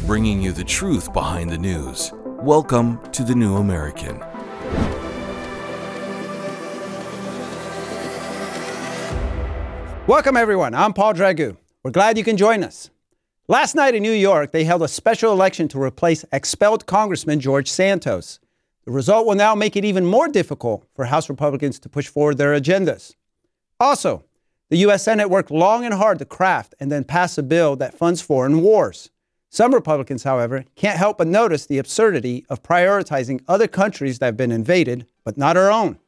bringing you the truth behind the news. Welcome to The New American. Welcome, everyone. I'm Paul Dragu. We're glad you can join us. Last night in New York, they held a special election to replace expelled Congressman George Santos. The result will now make it even more difficult for House Republicans to push forward their agendas. Also, the U.S. Senate worked long and hard to craft and then pass a bill that funds foreign wars. Some Republicans, however, can't help but notice the absurdity of prioritizing other countries that have been invaded, but not our own.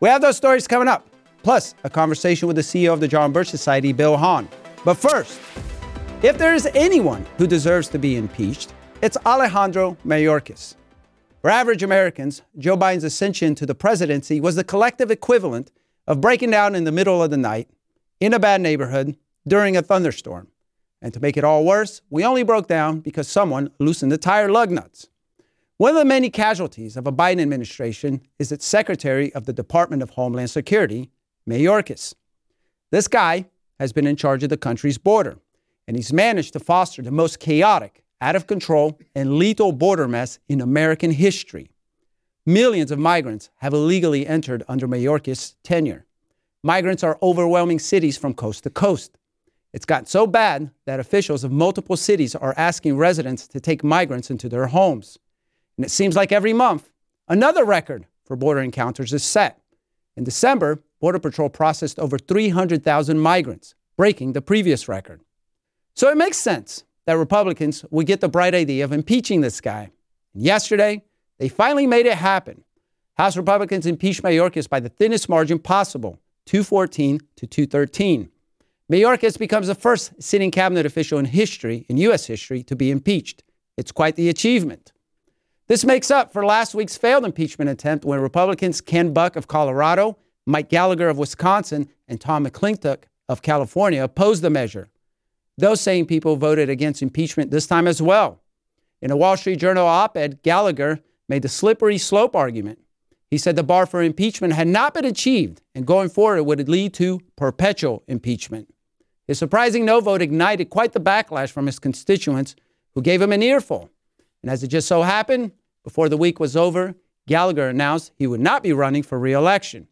We have those stories coming up, plus a conversation with the CEO of the John Birch Society, Bill Hahn. But first, if there is anyone who deserves to be impeached, it's Alejandro Mayorkas. For average Americans, Joe Biden's ascension to the presidency was the collective equivalent of breaking down in the middle of the night in a bad neighborhood during a thunderstorm. And to make it all worse, we only broke down because someone loosened the tire lug nuts. One of the many casualties of a Biden administration is its Secretary of the Department of Homeland Security, Mayorkas. This guy has been in charge of the country's border, and he's managed to foster the most chaotic, out of control, and lethal border mess in American history. Millions of migrants have illegally entered under Mayorkas' tenure. Migrants are overwhelming cities from coast to coast. It's gotten so bad that officials of multiple cities are asking residents to take migrants into their homes. And it seems like every month, another record for border encounters is set. In December, Border Patrol processed over 300,000 migrants, breaking the previous record. So it makes sense that Republicans would get the bright idea of impeaching this guy. And yesterday, they finally made it happen. House Republicans impeached Mayorkas by the thinnest margin possible, 214 to 213. Mayorkas becomes the first sitting cabinet official in history, in U.S. history, to be impeached. It's quite the achievement. This makes up for last week's failed impeachment attempt when Republicans Ken Buck of Colorado, Mike Gallagher of Wisconsin, and Tom McClintock of California opposed the measure. Those same people voted against impeachment this time as well. In a Wall Street Journal op ed, Gallagher made the slippery slope argument. He said the bar for impeachment had not been achieved, and going forward, it would lead to perpetual impeachment. His surprising no vote ignited quite the backlash from his constituents who gave him an earful. And as it just so happened, before the week was over, Gallagher announced he would not be running for reelection.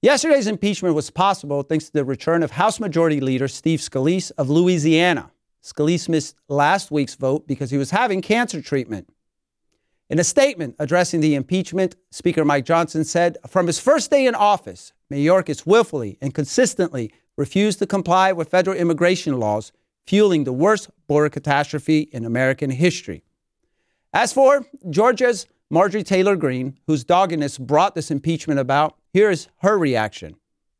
Yesterday's impeachment was possible thanks to the return of House Majority Leader Steve Scalise of Louisiana. Scalise missed last week's vote because he was having cancer treatment. In a statement addressing the impeachment, Speaker Mike Johnson said, From his first day in office, Mayorkas willfully and consistently refused to comply with federal immigration laws, fueling the worst border catastrophe in American history. As for Georgia's Marjorie Taylor Greene, whose doggedness brought this impeachment about, here is her reaction.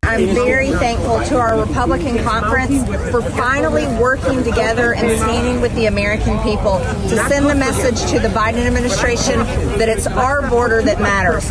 I'm very thankful to our Republican conference for finally working together and standing with the American people to send the message to the Biden administration that it's our border that matters,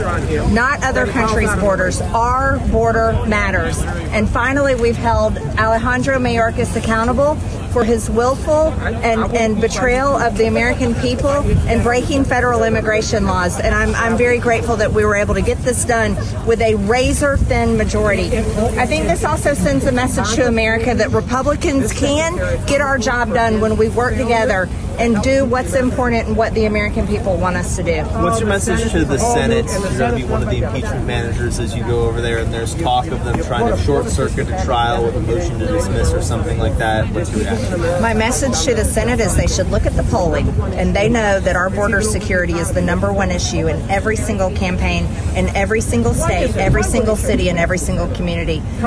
not other countries' borders. Our border matters. And finally, we've held Alejandro Mayorkas accountable for his willful and, and betrayal of the American people and breaking federal immigration laws. And I'm, I'm very grateful that we were able to get this done with a razor thin majority. I think this also sends a message to America that Republicans can get our job done when we work together and do what's important and what the American people want us to do. What's your message to the Senate? You're going to be one of the impeachment managers as you go over there, and there's talk of them trying to short circuit a trial with a motion to dismiss or something like that. What's your reaction? My message to the Senate is they should look at the polling, and they know that our border security is the number one issue in every single campaign, in every single state, every single city, and every single community.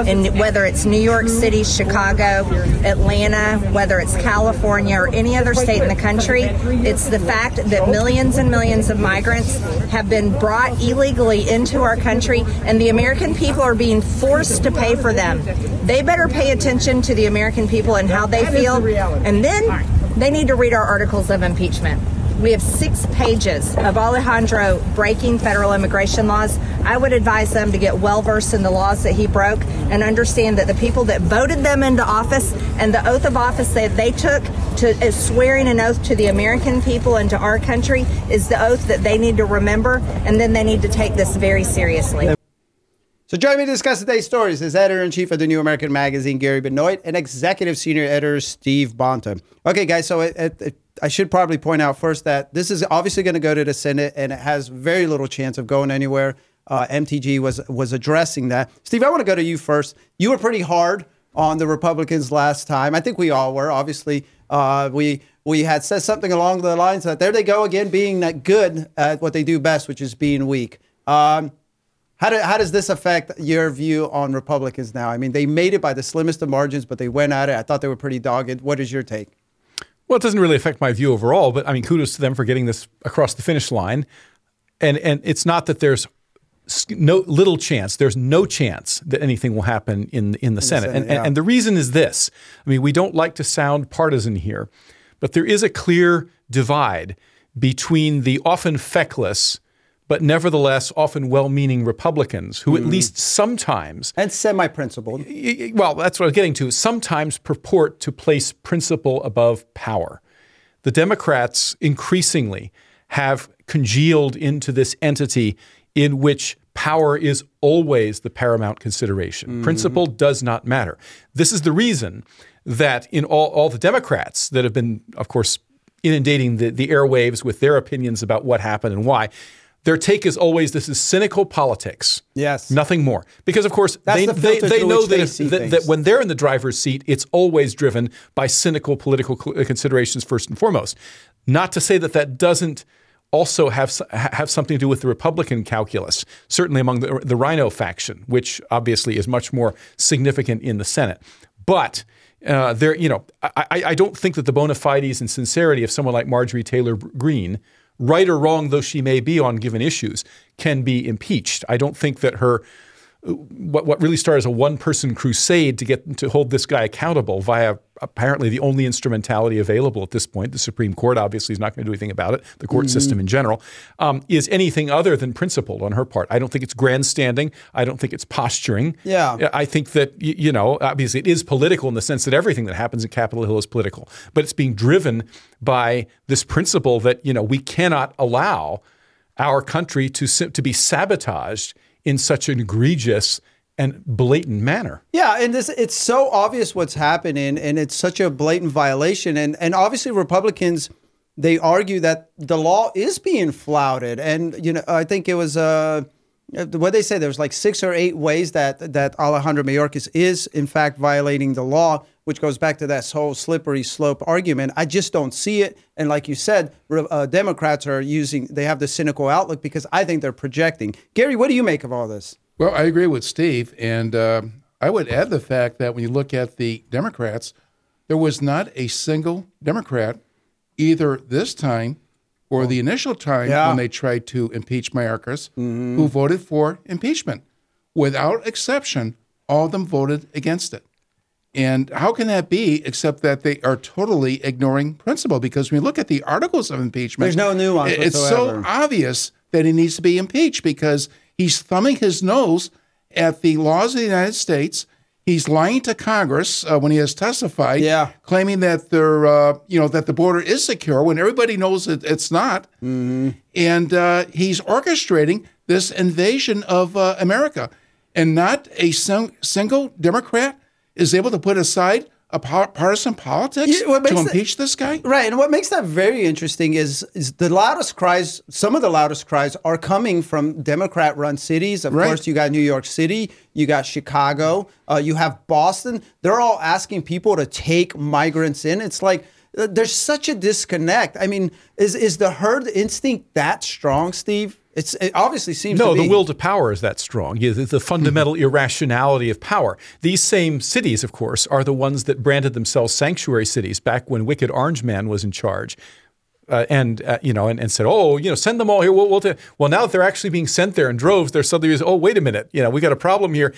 And whether it's New York City, Chicago, Atlanta, whether it's California, or any other state in the country. It's the fact that millions and millions of migrants have been brought illegally into our country, and the American people are being forced to pay for them. They better pay attention to the American people and how they feel, and then they need to read our articles of impeachment. We have six pages of Alejandro breaking federal immigration laws. I would advise them to get well versed in the laws that he broke and understand that the people that voted them into office and the oath of office that they took to swearing an oath to the American people and to our country is the oath that they need to remember, and then they need to take this very seriously. So join me to discuss today's stories is editor-in-chief of the New American Magazine, Gary Benoit, and executive senior editor, Steve Bonta. Okay, guys, so it, it, it, I should probably point out first that this is obviously going to go to the Senate, and it has very little chance of going anywhere. Uh, MTG was was addressing that. Steve, I want to go to you first. You were pretty hard on the Republicans last time. I think we all were. Obviously, uh, we we had said something along the lines that there they go again, being that good at what they do best, which is being weak. Um, how, do, how does this affect your view on Republicans now? I mean, they made it by the slimmest of margins, but they went at it. I thought they were pretty dogged. What is your take? Well, it doesn't really affect my view overall, but I mean, kudos to them for getting this across the finish line. And and it's not that there's no little chance. There's no chance that anything will happen in in the in Senate. The Senate and, yeah. and, and the reason is this. I mean, we don't like to sound partisan here, but there is a clear divide between the often feckless but nevertheless often well-meaning Republicans who mm. at least sometimes and semi-principled. Well, that's what I was getting to. Sometimes purport to place principle above power. The Democrats increasingly have congealed into this entity in which power is always the paramount consideration. Mm. Principle does not matter. This is the reason that in all, all the Democrats that have been, of course, inundating the, the airwaves with their opinions about what happened and why, their take is always this is cynical politics. Yes. Nothing more. Because, of course, That's they, the they, they know that, that, that, when they're in the driver's seat, it's always driven by cynical political considerations first and foremost. Not to say that that doesn't also have have something to do with the Republican calculus, certainly among the, the RINO faction, which obviously is much more significant in the Senate. But uh, there, you know, I, I don't think that the bona fides and sincerity of someone like Marjorie Taylor Greene right or wrong though she may be on given issues, can be impeached. I don't think that her what what really started as a one person crusade to get to hold this guy accountable via apparently the only instrumentality available at this point. The Supreme Court obviously is not going to do anything about it. The court mm-hmm. system in general um, is anything other than principled on her part. I don't think it's grandstanding. I don't think it's posturing. Yeah, I think that you know obviously it is political in the sense that everything that happens in Capitol Hill is political, but it's being driven by this principle that you know we cannot allow our country to to be sabotaged in such an egregious and blatant manner. Yeah, and this it's so obvious what's happening and it's such a blatant violation and and obviously Republicans they argue that the law is being flouted and you know I think it was uh what they say there was like six or eight ways that that Alejandro Mayorkas is in fact violating the law which goes back to that whole slippery slope argument. I just don't see it. And like you said, uh, Democrats are using, they have the cynical outlook because I think they're projecting. Gary, what do you make of all this? Well, I agree with Steve. And uh, I would add the fact that when you look at the Democrats, there was not a single Democrat either this time or the initial time yeah. when they tried to impeach Mayorkas mm-hmm. who voted for impeachment. Without exception, all of them voted against it. And how can that be except that they are totally ignoring principle? Because when you look at the articles of impeachment, there's no nuance. It's so obvious that he needs to be impeached because he's thumbing his nose at the laws of the United States. He's lying to Congress uh, when he has testified, yeah. claiming that they're, uh, you know, that the border is secure when everybody knows that it's not. Mm-hmm. And uh, he's orchestrating this invasion of uh, America, and not a sing- single Democrat is able to put aside a partisan politics yeah, to impeach that, this guy? Right. And what makes that very interesting is, is the loudest cries, some of the loudest cries are coming from Democrat run cities. Of right. course, you got New York City, you got Chicago, uh, you have Boston. They're all asking people to take migrants in. It's like, uh, there's such a disconnect. I mean, is is the herd instinct that strong, Steve? It's, it obviously seems no, the will to power is that strong. Yeah, the, the, fundamental mm-hmm. irrationality of power. These same cities, of course, are the ones that branded themselves sanctuary cities back when Wicked Orange Man was in charge. Uh, and uh, you know, and, and, said, "Oh, you know, send them all here." We'll, we'll well, now that they're actually being sent there in droves, they're suddenly, "Oh, wait a minute, you know, we got a problem here."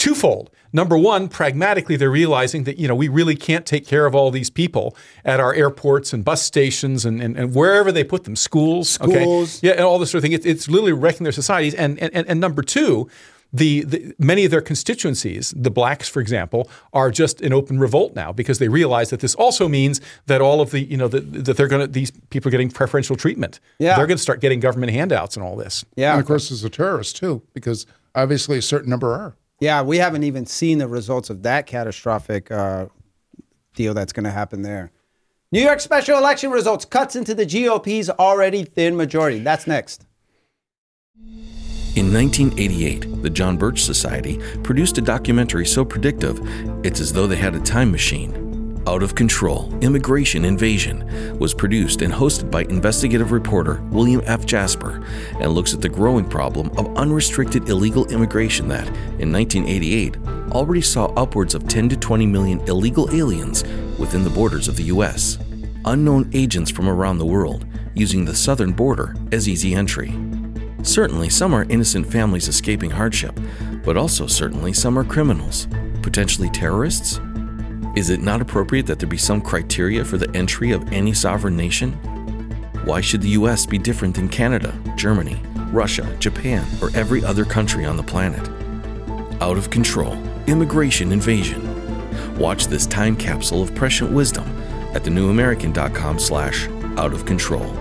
Twofold. Number one, pragmatically, they're realizing that you know we really can't take care of all these people at our airports and bus stations and, and, and wherever they put them, schools, schools, okay? yeah, and all this sort of thing. It, it's literally wrecking their societies. And and, and number two, the, the, many of their constituencies, the blacks, for example, are just in open revolt now because they realize that this also means that all of the you know the, that they're going to these people are getting preferential treatment. Yeah, they're going to start getting government handouts and all this. Yeah, and of course, there's a terrorist too, because obviously a certain number are. Yeah, we haven't even seen the results of that catastrophic uh, deal that's going to happen there. New York special election results cuts into the GOP's already thin majority. That's next. In 1988, the John Birch Society produced a documentary so predictive, it's as though they had a time machine. Out of Control Immigration Invasion was produced and hosted by investigative reporter William F. Jasper and looks at the growing problem of unrestricted illegal immigration that, in 1988, already saw upwards of 10 to 20 million illegal aliens within the borders of the U.S. Unknown agents from around the world using the southern border as easy entry. Certainly, some are innocent families escaping hardship, but also certainly some are criminals, potentially terrorists is it not appropriate that there be some criteria for the entry of any sovereign nation? Why should the US be different than Canada, Germany, Russia, Japan, or every other country on the planet? Out of control, immigration invasion. Watch this time capsule of prescient wisdom at thenewamerican.com slash out of control.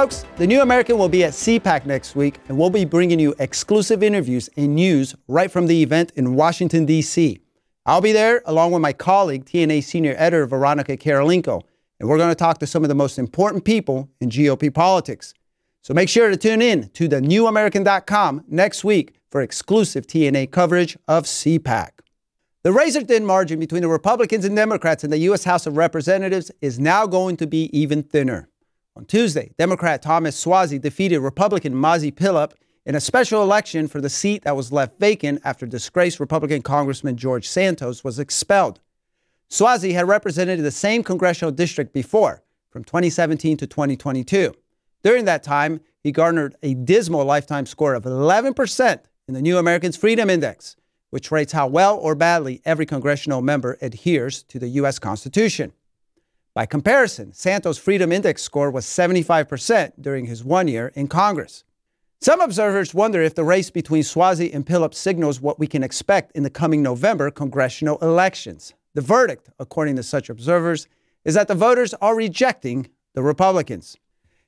Folks, The New American will be at CPAC next week, and we'll be bringing you exclusive interviews and news right from the event in Washington, D.C. I'll be there along with my colleague, TNA senior editor Veronika Kyrylenko, and we're going to talk to some of the most important people in GOP politics. So make sure to tune in to thenewamerican.com next week for exclusive TNA coverage of CPAC. The razor thin margin between the Republicans and Democrats in the U.S. House of Representatives is now going to be even thinner. On Tuesday, Democrat Thomas Suozzi defeated Republican Mazi Pilip in a special election for the seat that was left vacant after disgraced Republican Congressman George Santos was expelled. Suozzi had represented the same congressional district before, from 2017 to 2022. During that time, he garnered a dismal lifetime score of 11% in the New Americans Freedom Index, which rates how well or badly every congressional member adheres to the U.S. Constitution. By comparison, Santos' Freedom Index score was 75% during his one year in Congress. Some observers wonder if the race between Suozzi and Pilip signals what we can expect in the coming November congressional elections. The verdict, according to such observers, is that the voters are rejecting the Republicans.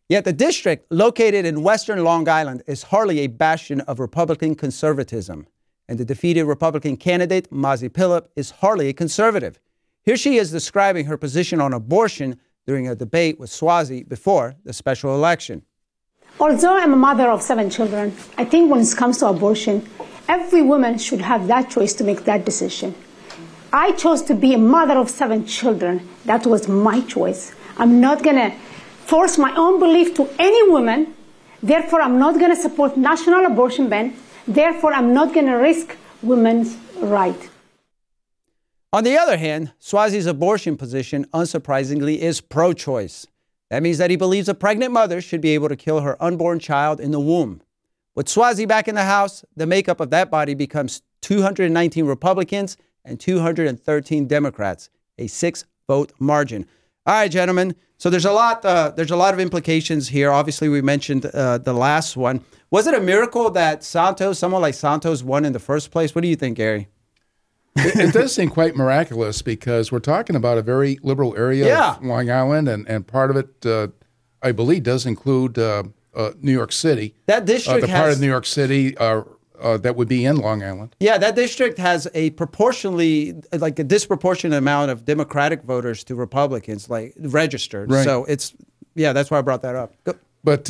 Yet the district located in western Long Island is hardly a bastion of Republican conservatism, and the defeated Republican candidate, Mazi Pilip, is hardly a conservative. Here she is describing her position on abortion during a debate with Suozzi before the special election. Although I'm a mother of seven children, I think when it comes to abortion, every woman should have that choice to make that decision. I chose to be a mother of seven children. That was my choice. I'm not going to force my own belief to any woman. Therefore, I'm not going to support national abortion ban. Therefore, I'm not going to risk women's right. On the other hand, Suozzi's abortion position, unsurprisingly, is pro choice. That means that he believes a pregnant mother should be able to kill her unborn child in the womb. With Suozzi back in the House, the makeup of that body becomes 219 Republicans and 213 Democrats, a six vote margin. All right, gentlemen. So there's a lot. Uh, there's a lot of implications here. Obviously, we mentioned uh, the last one. Was it a miracle that Santos, someone like Santos, won in the first place? What do you think, Gary? It, it, does seem quite miraculous because we're talking about a very liberal area yeah. of Long Island, and, and part of it, uh, I believe, does include uh, uh, New York City. That district, uh, the has, part of New York City uh, uh, that would be in Long Island. Yeah, that district has a proportionally, like a disproportionate amount of Democratic voters to Republicans, like registered. Right. So it's, yeah, that's why I brought that up. Go. But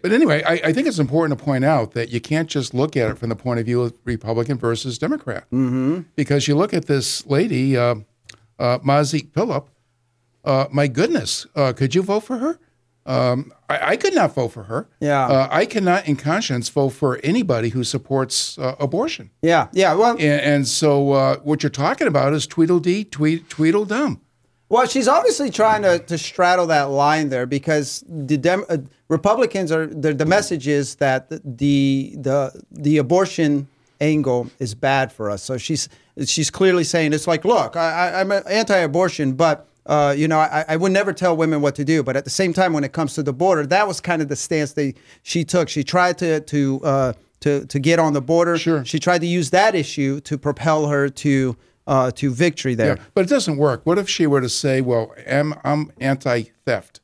but anyway, I, I, think it's important to point out that you can't just look at it from the point of view of Republican versus Democrat. Mm-hmm. Because you look at this lady, uh, uh, uh, my goodness, uh, could you vote for her? Um, I, I, could not vote for her. Yeah. Uh, I cannot, in conscience, vote for anybody who supports uh, abortion. Yeah. Yeah. Well, and, and so uh, what you're talking about is Tweedledee, tweed, Tweedledum. Well, she's obviously trying to, to straddle that line there because the Dem- uh, Republicans are the, the message is that the the the abortion angle is bad for us. So she's she's clearly saying it's like, look, I, am anti-abortion, but uh, you know, I, I, would never tell women what to do. But at the same time, when it comes to the border, that was kind of the stance they she took. She tried to to uh, to to get on the border. Sure. She tried to use that issue to propel her to uh, to victory there. Yeah, but it doesn't work. What if she were to say, "Well, I'm, I'm anti-theft,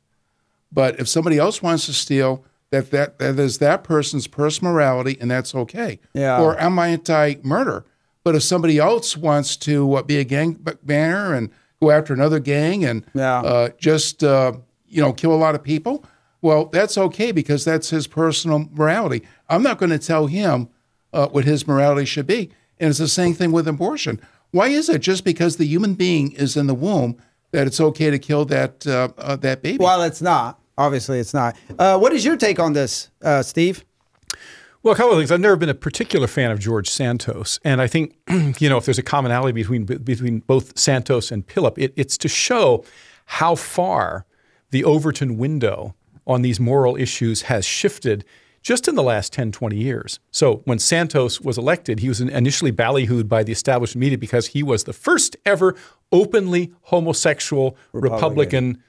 But if somebody else wants to steal, that that that is that person's personal morality, and that's okay. Yeah. Or I'm anti-murder, but if somebody else wants to uh, be a gang banner and go after another gang and yeah. uh, just uh, you know kill a lot of people, well, that's okay because that's his personal morality. I'm not going to tell him uh, what his morality should be. And it's the same thing with abortion. Why is it just because the human being is in the womb that it's okay to kill that uh, uh, that baby? Well, it's not. Obviously, it's not. Uh, what is your take on this, uh, Steve? Well, a couple of things. I've never been a particular fan of George Santos, and I think you know if there's a commonality between between both Santos and Pilip, it, it's to show how far the Overton window on these moral issues has shifted just in the last 10, 20 years. So when Santos was elected, he was initially ballyhooed by the established media because he was the first ever openly homosexual Republican, Republican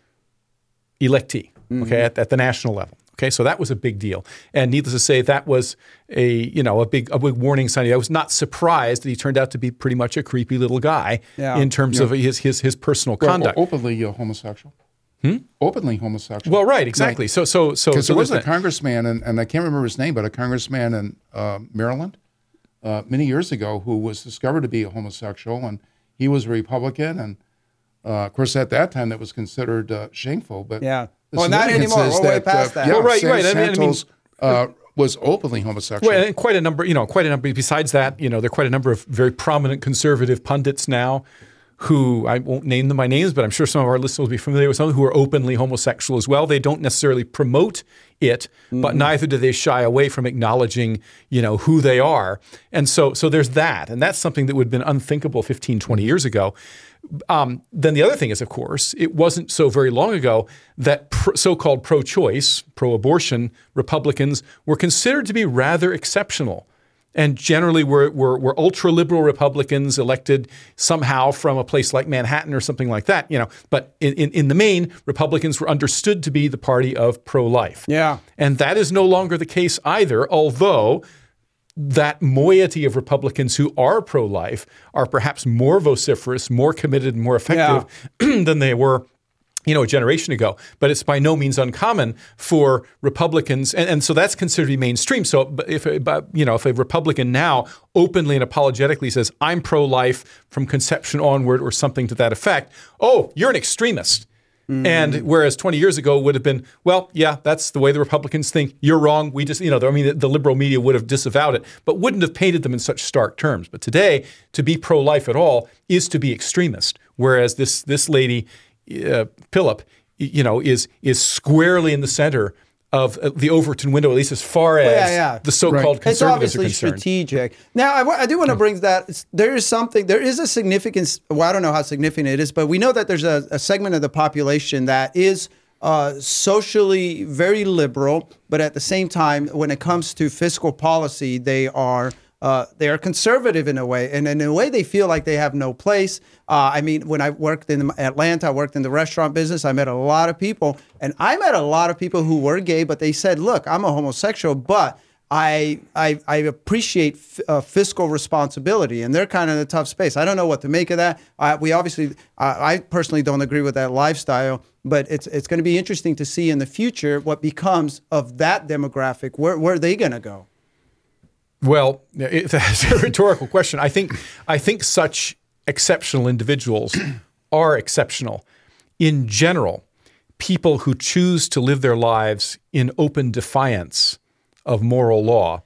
electee, mm-hmm. okay, at, at the national level. Okay, so that was a big deal, and needless to say, that was a you know a big a big warning sign. I was not surprised that he turned out to be pretty much a creepy little guy yeah. in terms of his his his personal well, conduct. Openly uh, homosexual. Hmm? Openly homosexual. Well, right, exactly. Right. So, so, so, because so there was a congressman, and, and I can't remember his name, but a congressman in uh, Maryland uh, many years ago who was discovered to be a homosexual, and he was a Republican, and uh, of course, at that time, that was considered uh, shameful. But yeah, well, not anymore. We're that, way past that. Yeah, well, right, San, right. Santos, I mean, I mean was openly homosexual. Well, and quite a number, you know, quite a number. Besides that, you know, there are quite a number of very prominent conservative pundits now who I won't name them by names, but I'm sure some of our listeners will be familiar with some who are openly homosexual as well. They don't necessarily promote it, mm-hmm. but neither do they shy away from acknowledging, you know, who they are. And so so there's that. And that's something that would have been unthinkable 15, 20 years ago. Um, then the other thing is, of course, it wasn't so very long ago that so-called pro-choice, pro-abortion Republicans were considered to be rather exceptional and generally were, were, were ultra liberal Republicans elected somehow from a place like Manhattan or something like that, you know. But in, in, in the main, Republicans were understood to be the party of pro life. Yeah. And that is no longer the case either, although that moiety of Republicans who are pro life are perhaps more vociferous, more committed, and more effective yeah. than they were you know, a generation ago. But it's by no means uncommon for Republicans, and, and so that's considered to be mainstream. So if you know, if a Republican now openly and apologetically says, "I'm pro-life from conception onward," or something to that effect, oh, you're an extremist. Mm. And whereas 20 years ago would have been, well, yeah, that's the way the Republicans think. You're wrong. We just, you know, I mean, the, the liberal media would have disavowed it, but wouldn't have painted them in such stark terms. But today, to be pro-life at all is to be extremist. Whereas this this lady uh, Pilip, you know, is is squarely in the center of uh, the Overton window, at least as far as yeah, yeah. the so-called right. conservatives It's obviously strategic. Now, I, I do want to bring that. There is something. There is a significance. Well, I don't know how significant it is, but we know that there's a, a segment of the population that is. Uh, socially very liberal, but at the same time, when it comes to fiscal policy, they are uh, they are conservative in a way, and in a way they feel like they have no place. Uh, I mean, when I worked in Atlanta, I worked in the restaurant business. I met a lot of people, and I met a lot of people who were gay, but they said, "Look, I'm a homosexual, but." I, I, I appreciate f- uh, fiscal responsibility, and they're kind of in a tough space. I don't know what to make of that. we obviously, I personally don't agree with that lifestyle, but it's it's going to be interesting to see in the future what becomes of that demographic. Where where are they going to go? Well, it's a rhetorical question. I think I think such exceptional individuals are exceptional. In general, people who choose to live their lives in open defiance of moral law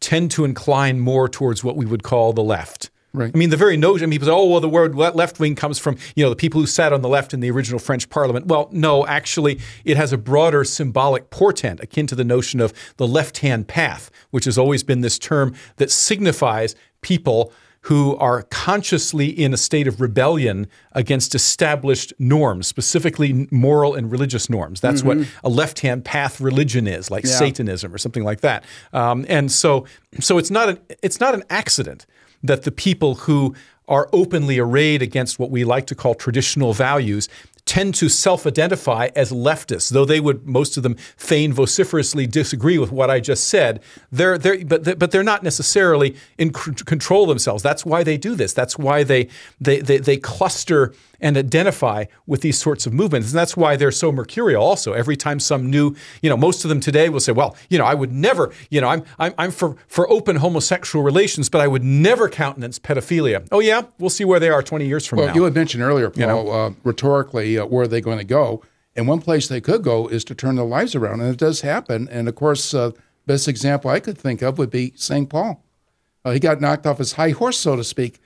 tend to incline more towards what we would call the left. Right. I mean, the very notion, people say, oh, well, the word left wing comes from, you know, the people who sat on the left in the original French parliament. Well, no, actually, it has a broader symbolic portent akin to the notion of the left hand path, which has always been this term that signifies people who are consciously in a state of rebellion against established norms, specifically moral and religious norms. That's mm-hmm. what a left-hand path religion is, like yeah. Satanism or something like that. Um, and so, so it's not an it's not an accident that the people who are openly arrayed against what we like to call traditional values tend to self-identify as leftists, though they would most of them feign vociferously disagree with what I just said. They're, they're but but they're not necessarily in control themselves. That's why they do this. That's why they they they, they cluster and identify with these sorts of movements. And that's why they're so mercurial also. Every time some new, you know, most of them today will say, well, you know, I would never, you know, I'm, I'm, I'm for, for open homosexual relations, but I would never countenance pedophilia. Oh, yeah? We'll see where they are 20 years from well, now. You had mentioned earlier, Paul, you know? uh, rhetorically, uh, where are they going to go? And one place they could go is to turn their lives around. And it does happen. And of course, uh, best example I could think of would be St. Paul. Uh, he got knocked off his high horse, so to speak,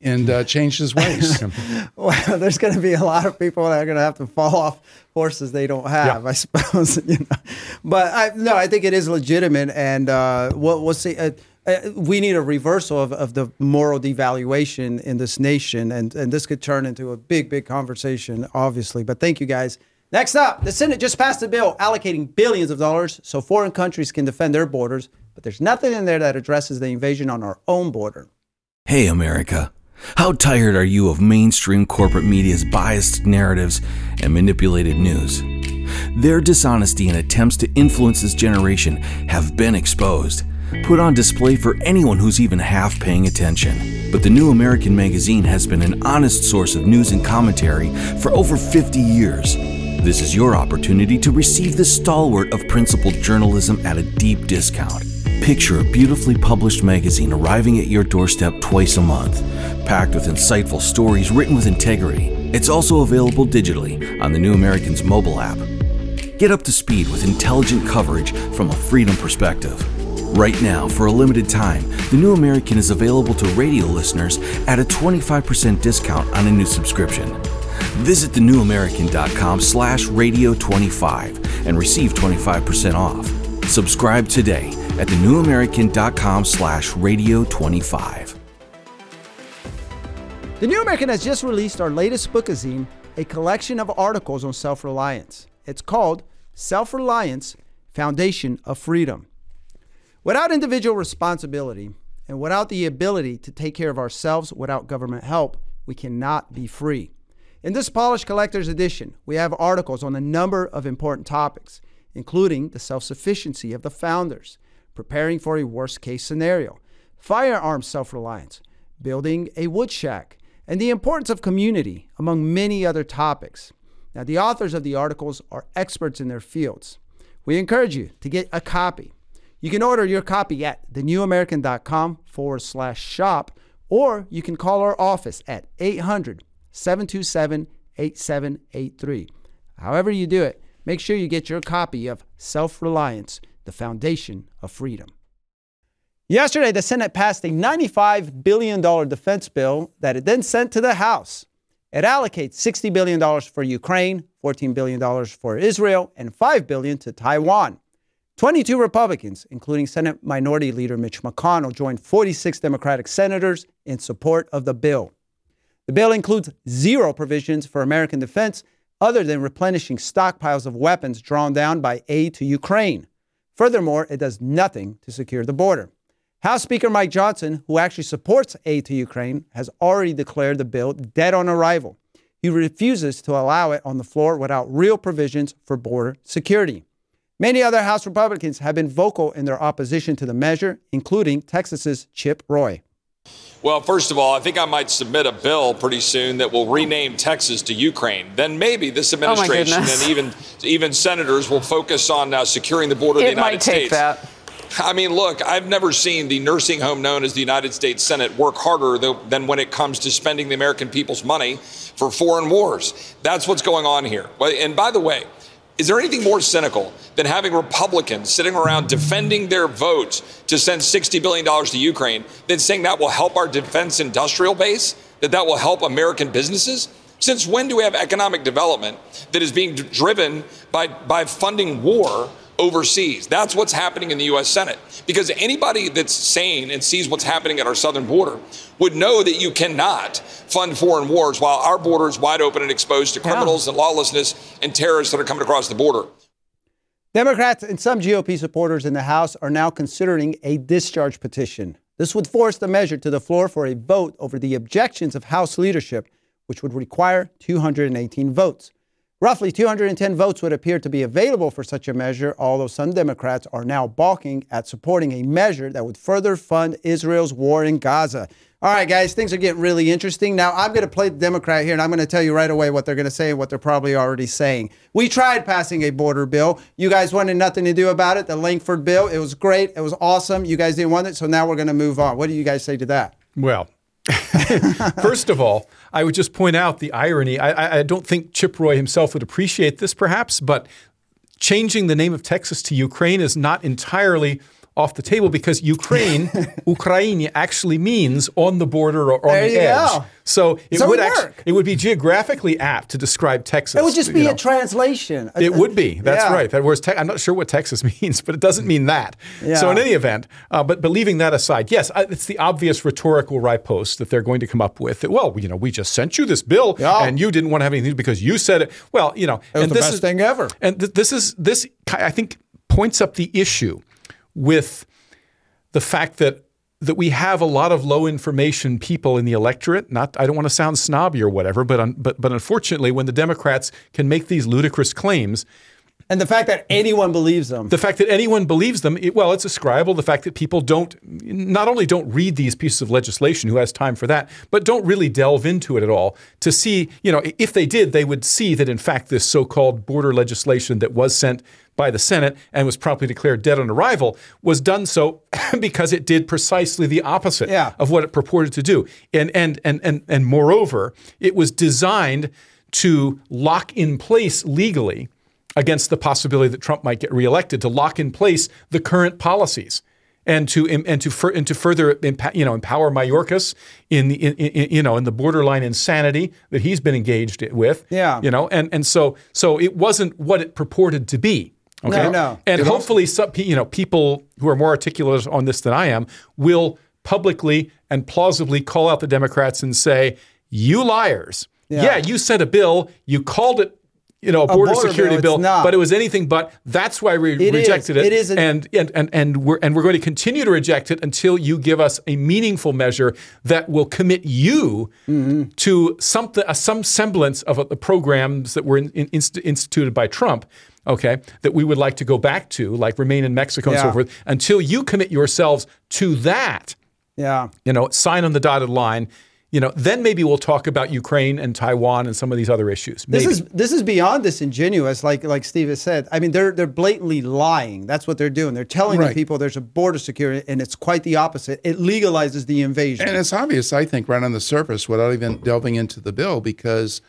and uh, changed his ways. well, there's going to be a lot of people that are going to have to fall off horses they don't have, yeah. I suppose. You know, but I, no, I think it is legitimate, and uh, we'll, we'll see. Uh, uh, we need a reversal of, of the moral devaluation in this nation, and, and this could turn into a big, big conversation, obviously. But thank you, guys. Next up, the Senate just passed a bill allocating billions of dollars so foreign countries can defend their borders, but there's nothing in there that addresses the invasion on our own border. Hey, America. How tired are you of mainstream corporate media's biased narratives and manipulated news? Their dishonesty and attempts to influence this generation have been exposed put on display for anyone who's even half paying attention. But the New American Magazine has been an honest source of news and commentary for over 50 years. This is your opportunity to receive the stalwart of principled journalism at a deep discount. Picture a beautifully published magazine arriving at your doorstep twice a month, packed with insightful stories written with integrity. It's also available digitally on the New American's mobile app. Get up to speed with intelligent coverage from a freedom perspective. Right now, for a limited time, The New American is available to radio listeners at a 25% discount on a new subscription. Visit thenewamerican.com slash radio25 and receive 25% off. Subscribe today at thenewamerican.com slash radio25. The New American has just released our latest bookazine, a collection of articles on self-reliance. It's called Self-Reliance, Foundation of Freedom. Without individual responsibility and without the ability to take care of ourselves without government help, we cannot be free. In this Polished Collector's Edition, we have articles on a number of important topics, including the self sufficiency of the founders, preparing for a worst case scenario, firearm self reliance, building a wood shack, and the importance of community, among many other topics. Now, the authors of the articles are experts in their fields. We encourage you to get a copy. You can order your copy at thenewamerican.com forward slash shop, or you can call our office at 800 727 8783. However, you do it, make sure you get your copy of Self Reliance, the Foundation of Freedom. Yesterday, the Senate passed a $95 billion defense bill that it then sent to the House. It allocates $60 billion for Ukraine, $14 billion for Israel, and 5 billion to Taiwan. 22 Republicans, including Senate Minority Leader Mitch McConnell, joined 46 Democratic senators in support of the bill. The bill includes zero provisions for American defense other than replenishing stockpiles of weapons drawn down by aid to Ukraine. Furthermore, it does nothing to secure the border. House Speaker Mike Johnson, who actually supports aid to Ukraine, has already declared the bill dead on arrival. He refuses to allow it on the floor without real provisions for border security. Many other House Republicans have been vocal in their opposition to the measure, including Texas's Chip Roy. Well, first of all, I think I might submit a bill pretty soon that will rename Texas to Ukraine. Then maybe this oh, administration oh and even even senators will focus on uh, securing the border of the United States. That. I mean, look, I've never seen the nursing home known as the United States Senate work harder than when it comes to spending the American people's money for foreign wars. That's what's going on here. And by the way, is there anything more cynical than having Republicans sitting around defending their votes to send $60 billion to Ukraine than saying that will help our defense industrial base, that that will help American businesses? Since when do we have economic development that is being driven by, by funding war overseas. That's what's happening in the U.S. Senate. Because anybody that's sane and sees what's happening at our southern border would know that you cannot fund foreign wars while our border is wide open and exposed to criminals yeah. and lawlessness and terrorists that are coming across the border. Democrats and some GOP supporters in the House are now considering a discharge petition. This would force the measure to the floor for a vote over the objections of House leadership, which would require 218 votes. Roughly 210 votes would appear to be available for such a measure, although some Democrats are now balking at supporting a measure that would further fund Israel's war in Gaza. All right, guys, things are getting really interesting. Now, I'm going to play the Democrat here, and I'm going to tell you right away what they're going to say and what they're probably already saying. We tried passing a border bill. You guys wanted nothing to do about it. The Lankford bill, it was great. It was awesome. You guys didn't want it, so now we're going to move on. What do you guys say to that? Well, First of all, I would just point out the irony. I, I, don't think Chip Roy himself would appreciate this, perhaps, but changing the name of Texas to Ukraine is not entirely off the table because Ukraine, Ukraine actually means on the border or on there the edge. Go. So it so would actually, it would be geographically apt to describe Texas. It would just be know. a translation. It would be. That's yeah. right. That was te- I'm not sure what Texas means, but it doesn't mean that. Yeah. So in any event, uh, but but leaving that aside, yes, it's the obvious rhetorical riposte that they're going to come up with. That, well, you know, we just sent you this bill, yeah. and you didn't want to have anything because you said it. Well, you know, it was and the this best is, thing ever. And th- this is this I think points up the issue with the fact that that we have a lot of low information people in the electorate. Not, I don't want to sound snobby or whatever, but un, but but unfortunately, when the Democrats can make these ludicrous claims, and the fact that anyone believes them. The fact that anyone believes them, it, well, it's ascribable. The fact that people don't, not only don't read these pieces of legislation, who has time for that, but don't really delve into it at all to see, you know, if they did, they would see that in fact this so called border legislation that was sent by the Senate and was promptly declared dead on arrival was done so because it did precisely the opposite yeah. of what it purported to do. And, and, and, and, and moreover, it was designed to lock in place legally against the possibility that Trump might get reelected to lock in place the current policies and to and to and to further you know empower Mayorkas in the in, in, you know in the borderline insanity that he's been engaged with. Yeah, you know, and and so so it wasn't what it purported to be. Okay, no, no. and it hopefully some you know people who are more articulate on this than I am will publicly and plausibly call out the Democrats and say, "You liars." Yeah. yeah, you sent a bill, you called it you know, a border, a border security bill, bill but it was anything but. That's why we it rejected is. it. It is, and, and and and we're and we're going to continue to reject it until you give us a meaningful measure that will commit you mm-hmm. to something, uh, some semblance of uh, the programs that were in, in, inst- instituted by Trump. Okay, that we would like to go back to, like remain in Mexico yeah. and so forth, until you commit yourselves to that. Yeah, you know, sign on the dotted line you know, then maybe we'll talk about Ukraine and Taiwan and some of these other issues. Maybe. This is this is beyond disingenuous, like like Steve has said. I mean, they're they're blatantly lying. That's what they're doing. They're telling right. the people there's a border security, and it's quite the opposite. It legalizes the invasion. And it's obvious, I think, right on the surface, without even delving into the bill, because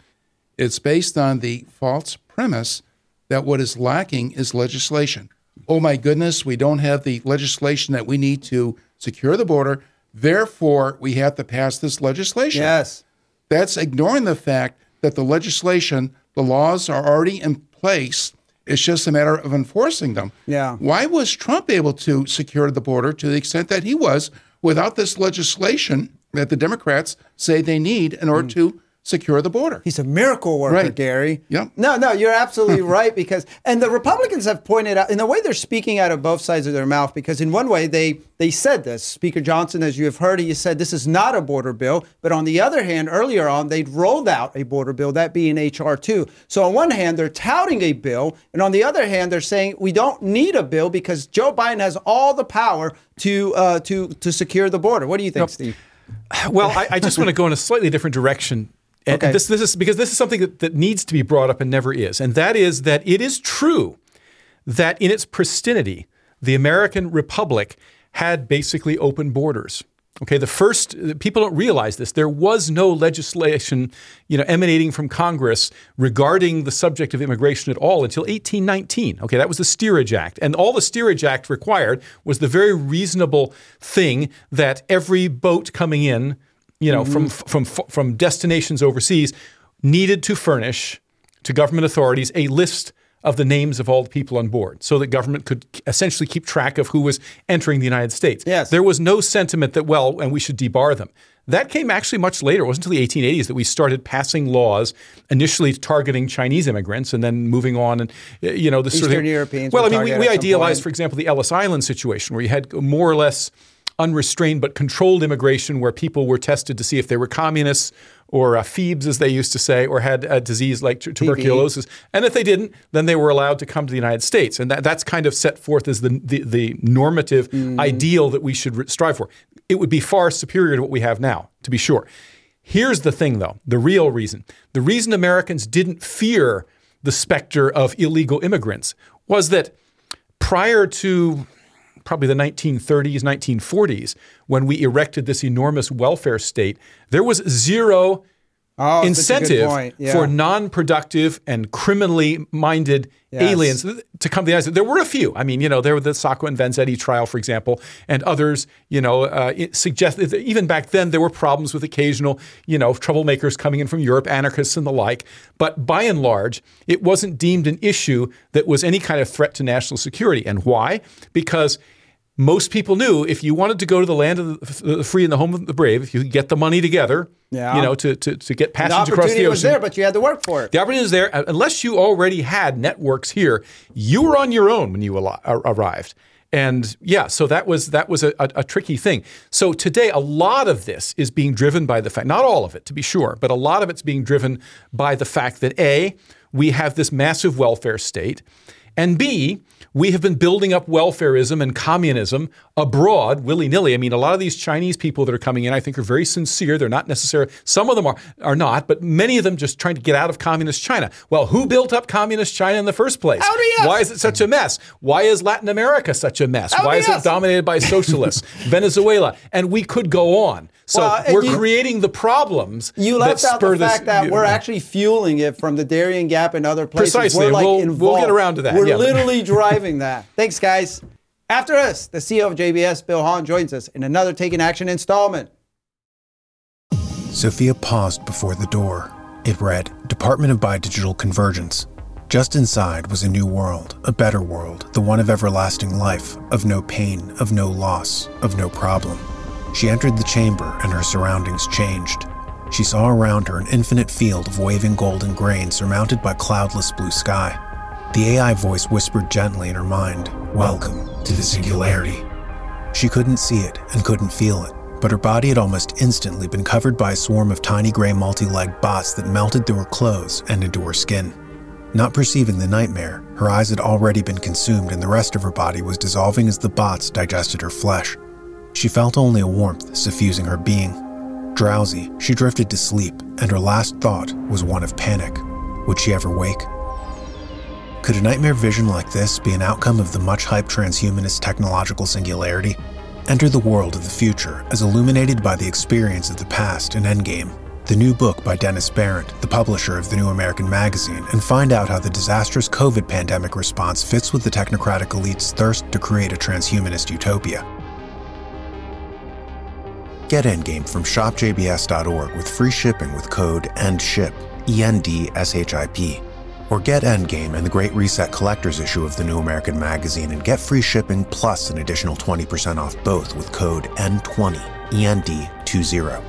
it's based on the false premise that what is lacking is legislation. Oh my goodness, we don't have the legislation that we need to secure the border. Therefore, we have to pass this legislation. Yes. That's ignoring the fact that the legislation, the laws are already in place. It's just a matter of enforcing them. Yeah. Why was Trump able to secure the border to the extent that he was without this legislation that the Democrats say they need in order mm. to secure the border. He's a miracle worker, right. Gary. Yep. No, no, you're absolutely right because and the Republicans have pointed out in the way they're speaking out of both sides of their mouth because in one way they they said this. Speaker Johnson, as you have heard, he said this is not a border bill, but on the other hand, earlier on they'd rolled out a border bill, that being HR two. So on one hand, they're touting a bill, and on the other hand, they're saying we don't need a bill because Joe Biden has all the power to uh, to to secure the border. What do you think, Steve? Well, I, I just want to go in a slightly different direction and okay. this, this is because this is something that, that needs to be brought up and never is. And that is that it is true that in its pristinity, the American Republic had basically open borders. Okay, the first people don't realize this. There was no legislation, you know, emanating from Congress regarding the subject of immigration at all until 1819. Okay, that was the Steerage Act, and all the Steerage Act required was the very reasonable thing that every boat coming in you know, mm-hmm. from, from, from destinations overseas, needed to furnish to government authorities a list of the names of all the people on board so that government could essentially keep track of who was entering the United States. Yes. There was no sentiment that, well, and we should debar them. That came actually much later. It wasn't until the 1880s that we started passing laws, initially targeting Chinese immigrants, and then moving on and you know the Eastern sort of Europeans. Well, I mean, we, we idealized, for example, the Ellis Island situation, where you had more or less unrestrained but controlled immigration where people were tested to see if they were communists or uh, Phoebes, as they used to say, or had a disease like t- tuberculosis. And if they didn't, then they were allowed to come to the United States. And that, that's kind of set forth as the, the, the normative mm. ideal that we should strive for. It would be far superior to what we have now, to be sure. Here's the thing, though the real reason. The reason Americans didn't fear the specter of illegal immigrants was that prior to probably the 1930s, 1940s, when we erected this enormous welfare state, there was zero oh, incentive yeah. for non-productive and criminally minded yes. aliens to come to the United States. There were a few. I mean, you know, there were the Sacco and Vanzetti trial, for example, and others. You know, uh, suggested even back then there were problems with occasional, you know, troublemakers coming in from Europe, anarchists and the like. But by and large, it wasn't deemed an issue that was any kind of threat to national security. And why? Because most people knew if you wanted to go to the land of the free and the home of the brave, if you could get the money together, yeah. you know, to, to, to get passage the across the ocean. was there, but you had to work for it. The opportunity was there. Uh, unless you already had networks here, you were on your own when you arrived. And yeah, so that was that was a, a, a, tricky thing. So today, a lot of this is being driven by the fact, not all of it to be sure, but a lot of it's being driven by the fact that a we have this massive welfare state, and b we have been building up welfareism and communism abroad willy nilly. I mean, a lot of these Chinese people that are coming in, I think, are very sincere. They're not necessarily, some of them are, are not, but many of them just trying to get out of communist China. Well, who built up communist China in the first place? Why is it such a mess? Why is Latin America such a mess? Why is it dominated by socialists? Venezuela. And we could go on. So well, we're you, creating the problems. You left out the fact this, that we're actually fueling it from the Darien Gap and other places. Precisely. We're like we'll, involved. we'll get around to that. We're yeah. literally driving that. Thanks, guys. After us, the CEO of JBS, Bill Hahn, joins us in another Taking Action installment. Sophia paused before the door. It read Department of Biodigital Convergence. Just inside was a new world, a better world, the one of everlasting life, of no pain, of no loss, of no problem. She entered the chamber and her surroundings changed. She saw around her an infinite field of waving golden grain surmounted by cloudless blue sky. The AI voice whispered gently in her mind, Welcome to the singularity. She couldn't see it and couldn't feel it, but her body had almost instantly been covered by a swarm of tiny gray multi legged bots that melted through her clothes and into her skin. Not perceiving the nightmare, her eyes had already been consumed and the rest of her body was dissolving as the bots digested her flesh. She felt only a warmth suffusing her being. Drowsy, she drifted to sleep, and her last thought was one of panic. Would she ever wake? Could a nightmare vision like this be an outcome of the much hyped transhumanist technological singularity? Enter the world of the future as illuminated by the experience of the past in Endgame, the new book by Dennis Behreandt, the publisher of the New American Magazine, and find out how the disastrous COVID pandemic response fits with the technocratic elite's thirst to create a transhumanist utopia. Get Endgame from shopjbs.org with free shipping with code ENDSHIP, E N D S H I P. Or get Endgame and the Great Reset Collector's issue of the New American Magazine and get free shipping plus an additional 20% off both with code N20, END20.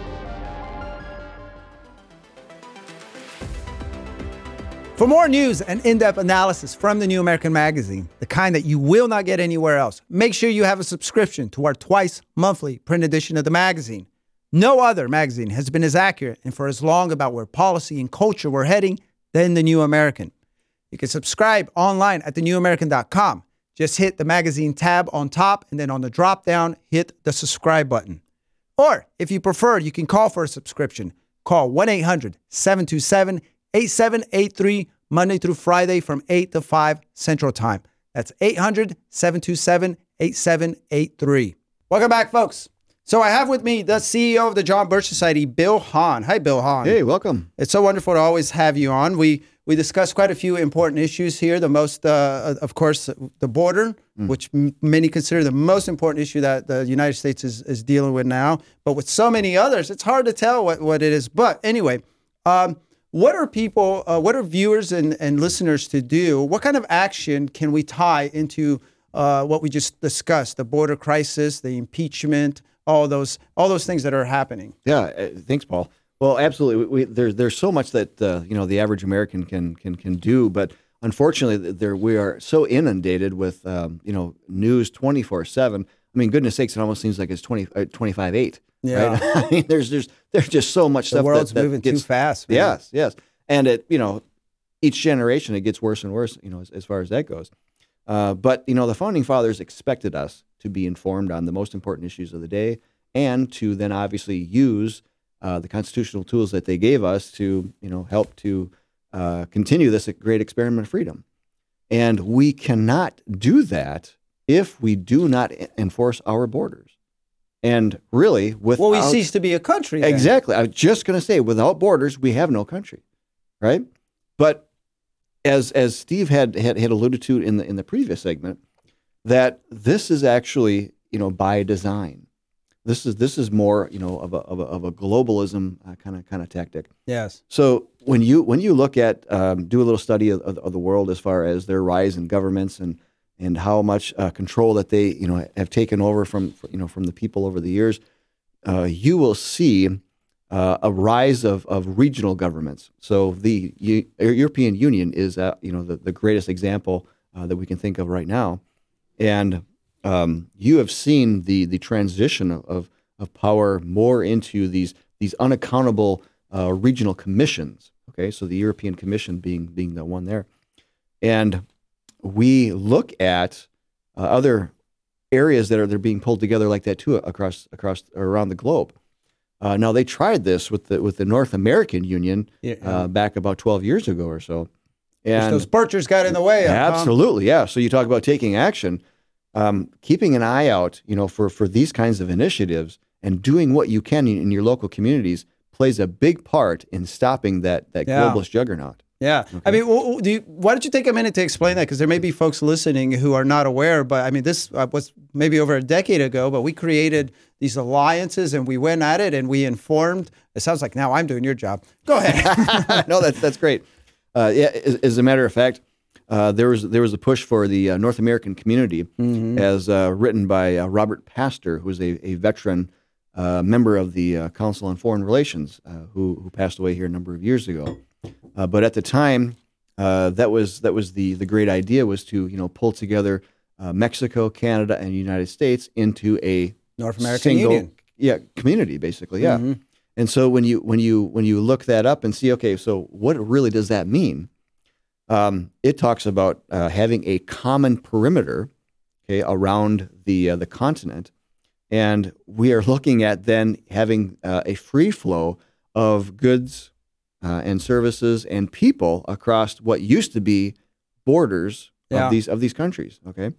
For more news and in depth analysis from the New American Magazine, the kind that you will not get anywhere else, make sure you have a subscription to our twice monthly print edition of the magazine. No other magazine has been as accurate and for as long about where policy and culture were heading than the New American. You can subscribe online at thenewamerican.com. Just hit the magazine tab on top and then on the drop down, hit the subscribe button. Or if you prefer, you can call for a subscription. Call 1 800 727 8783 Monday through Friday from 8 to 5 Central Time. That's 800 727 8783. Welcome back, folks. So I have with me the CEO of the John Birch Society, Bill Hahn. Hi, Bill Hahn. Hey, welcome. It's so wonderful to always have you on. We we discussed quite a few important issues here. The most, uh, of course, the border, mm. which m- many consider the most important issue that the United States is, is dealing with now. But with so many others, it's hard to tell what, what it is. But anyway, um, what are people, uh, what are viewers and, and listeners to do? What kind of action can we tie into uh, what we just discussed, the border crisis, the impeachment, all those, all those things that are happening? Yeah, uh, thanks, Paul. Well, absolutely. We, there's there's so much that uh, you know the average American can can can do, but unfortunately, there we are so inundated with um, you know news 24 seven. I mean, goodness sakes, it almost seems like it's 20, uh, 25 8 Yeah, right? I mean, there's there's there's just so much the stuff. world's that, that moving gets, too fast. Man. Yes, yes, and it you know each generation it gets worse and worse. You know as, as far as that goes. Uh, but you know the founding fathers expected us to be informed on the most important issues of the day and to then obviously use uh, the constitutional tools that they gave us to you know help to uh, continue this great experiment of freedom. And we cannot do that if we do not enforce our borders. And really, with well, we cease to be a country. Then. Exactly. I was just going to say, without borders, we have no country, right? But as as Steve had, had had alluded to in the in the previous segment, that this is actually you know by design. This is this is more you know of a of a, of a globalism kind of kind of tactic. Yes. So when you when you look at um, do a little study of, of, of, the world as far as their rise in governments and and how much uh, control that they you know have taken over from you know from the people over the years, uh, you will see uh, a rise of, of regional governments. So the U- European Union is uh, you know the, the greatest example uh, that we can think of right now, and um, you have seen the the transition of, of power more into these these unaccountable uh, regional commissions. Okay, so the European Commission being being the one there, and we look at uh, other areas that are they're being pulled together like that too across across around the globe. Uh, now they tried this with the with the North American Union yeah, yeah. Uh, back about 12 years ago or so, and those Birchers got in the way. Absolutely, yeah. So you talk about taking action, um, keeping an eye out, you know, for for these kinds of initiatives and doing what you can in, in your local communities plays a big part in stopping that that yeah. globalist juggernaut. Yeah, okay. I mean, do you, why don't you take a minute to explain that? Because there may be folks listening who are not aware. But I mean, this uh, was maybe over a decade ago. But we created these alliances, and we went at it, and we informed. It sounds like now I'm doing your job. Go ahead. no, that's that's great. Uh, yeah, as, as, a matter of fact, uh, there was there was a push for the uh, North American community, mm-hmm. as uh, written by uh, Robert Pastor, who was a, a veteran uh, member of the Council on Foreign Relations, who who passed away here a number of years ago. Uh, but at the time, uh, that was that was the the great idea was to you know pull together uh, Mexico, Canada, and the United States into a North American single, Union. Yeah, community basically. Yeah. Mm-hmm. And so when you when you when you look that up and see, okay, so what really does that mean? Um, it talks about uh, having a common perimeter, okay, around the uh, the continent, and we are looking at then having uh, a free flow of goods, uh, and services and people across what used to be borders yeah. of these of these countries. Okay,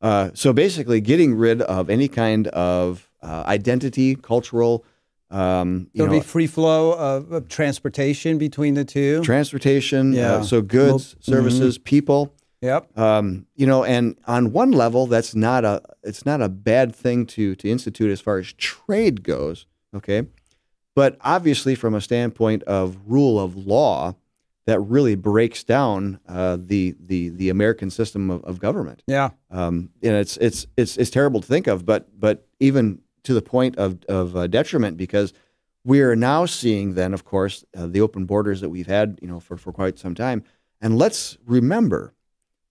uh, so basically, getting rid of any kind of uh, identity, cultural. Um, There'll know, be free flow of, of, transportation between the two. Transportation, uh, yeah. so goods, mm-hmm. services, mm-hmm. people. Yep. Um, you know, and on one level, that's not a it's not a bad thing to to institute as far as trade goes. Okay, but obviously, from a standpoint of rule of law, that really breaks down uh, the the the American system of, of government. Yeah, um, and it's it's it's it's terrible to think of, but but even to the point of of uh, detriment because we are now seeing then, of course, uh, the open borders that we've had, you know, for for quite some time. And let's remember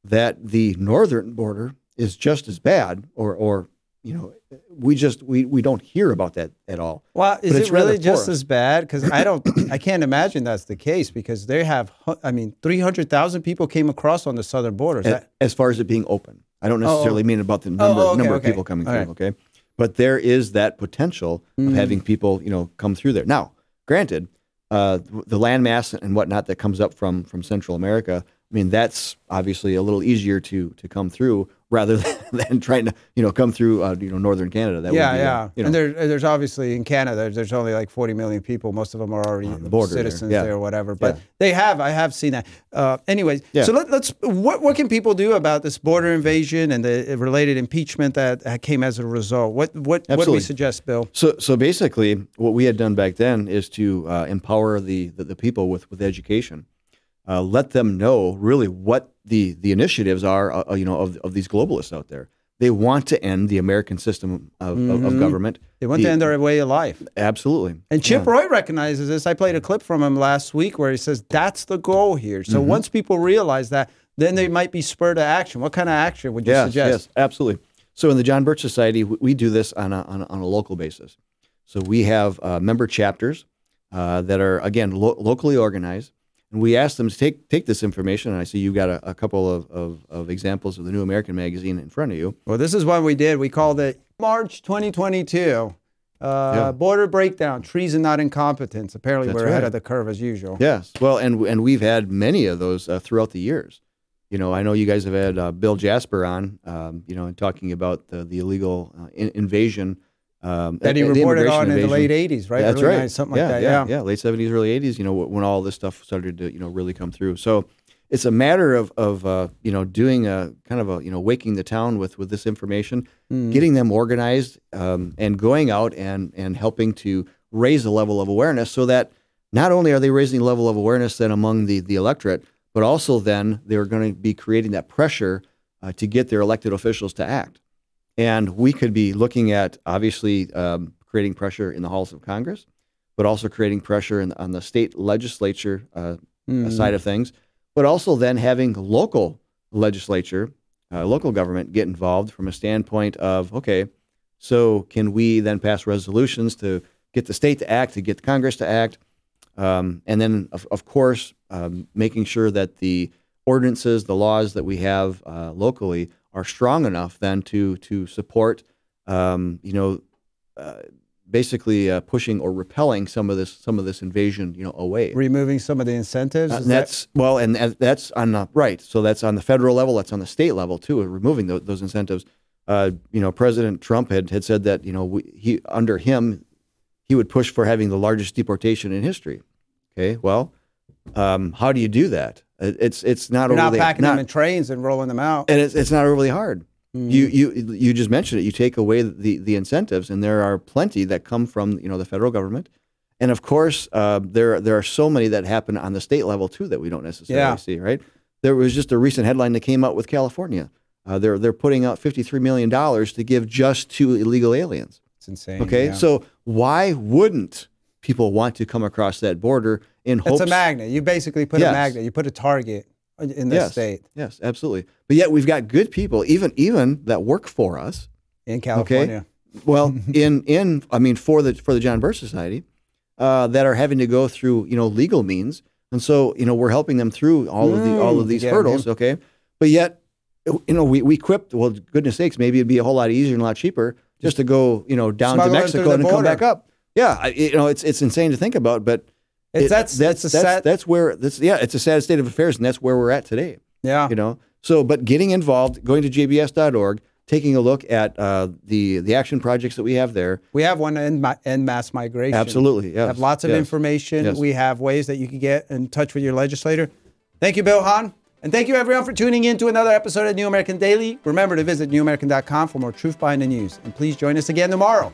that the northern border is just as bad, or or you know, we just we we don't hear about that at all. Well, is it really just as bad? Because I don't, I can't imagine that's the case because they have, I mean, three hundred thousand people came across on the southern border. As, as, far as it being open, I don't necessarily oh, mean about the number oh, okay, number okay. of people coming all through. Right. Okay, but there is that potential mm. of having people, you know, come through there. Now, granted, uh, the landmass and whatnot that comes up from from Central America. I mean, that's obviously a little easier to to come through rather than, trying to you know come through uh, you know northern Canada. That yeah, be, yeah. Uh, you know. And there, there's obviously in Canada there's only like 40 million people. Most of them are already the border citizens there, yeah. there or whatever. But yeah. they have I have seen that. Uh, anyways, yeah. so let, us what what can people do about this border invasion and the related impeachment that came as a result? What what Absolutely. what do we suggest, Bill? So so basically, what we had done back then is to uh, empower the, the the people with with education uh, let them know really what the the initiatives are, uh, uh, you know, of, of these globalists out there. They want to end the American system of, mm-hmm. of, of, mm-hmm. government. They want the, to end their way of life. Absolutely. And Chip yeah. Roy recognizes this. I played a clip from him last week where he says that's the goal here. So mm-hmm. once people realize that, then they might be spurred to action. What kind of action would you yes, suggest? Yes, absolutely. So in the John Birch Society, we, we do this on a, on a, on a local basis. So we have uh, member chapters uh, that are again lo- locally organized, and we asked them to take take this information. And I see you've got a, a couple of, of, of, examples of the New American magazine in front of you. Well, this is one we did. We called it March 2022. Uh, yeah. Border breakdown, treason, not incompetence. Apparently, That's we're right. ahead of the curve as usual. Yes. Well, and and we've had many of those uh, throughout the years. You know, I know you guys have had uh, Bill Jasper on, um, you know, and talking about the, the illegal uh, in- invasion um, that he reported on invasion. in the late '80s, right? That's early right, 90s, something yeah, like that. Yeah, yeah, late '70s, early '80s. You know, when all this stuff started to you know really come through. So it's a matter of of uh, you know doing a kind of a you know waking the town with with this information, mm. getting them organized, um, and going out and and helping to raise the level of awareness so that not only are they raising the level of awareness then among the the electorate, but also then they're going to be creating that pressure uh, to get their elected officials to act. And we could be looking at obviously um, creating pressure in the halls of Congress, but also creating pressure in, on the state legislature uh, mm. side of things, but also then having local legislature, uh, local government get involved from a standpoint of okay, so can we then pass resolutions to get the state to act, to get the Congress to act, um, and then of, of course um, making sure that the ordinances, the laws that we have uh, locally are strong enough then to to support, um, you know, uh, basically uh, pushing or repelling some of this some of this invasion, you know, away. Removing some of the incentives. Uh, that's that... well, and that's on the right. So that's on the federal level. That's on the state level too. Removing those, those incentives. Uh, you know, President Trump had had said that you know we, he under him he would push for having the largest deportation in history. Okay, well, um, how do you do that? It's it's not You're overly not packing not, them in trains and rolling them out, and it's it's not overly hard. Mm. You you you just mentioned it. You take away the the incentives, and there are plenty that come from you know the federal government, and of course uh, there there are so many that happen on the state level too that we don't necessarily yeah. see. Right? There was just a recent headline that came out with California. Uh, they're they're putting out fifty three million dollars to give just to illegal aliens. It's insane. Okay, yeah. so why wouldn't people want to come across that border in hopes. It's a magnet. You basically put yes. a magnet. You put a target in the yes. state. Yes, absolutely. But yet we've got good people, even even that work for us in California. Okay? Well, in in I mean for the for the John Birch Society, uh, that are having to go through you know legal means, and so you know we're helping them through all mm, of the all of these hurdles. Okay, but yet you know we we equipped. Well, goodness sakes, maybe it'd be a whole lot easier and a lot cheaper just to go you know down to Mexico and come back up. Yeah, you know it's it's insane to think about, but it's, it, that's that's that's, sad, that's where that's yeah, it's a sad state of affairs, and that's where we're at today. Yeah, you know. So, but getting involved, going to jbs.org, taking a look at uh, the the action projects that we have there. We have one in, in mass migration. Absolutely, yeah. Have lots of yes. information. Yes. We have ways that you can get in touch with your legislator. Thank you, Bill Hahn. And thank you, everyone, for tuning in to another episode of New American Daily. Remember to visit newamerican.com for more truth behind the news. And please join us again tomorrow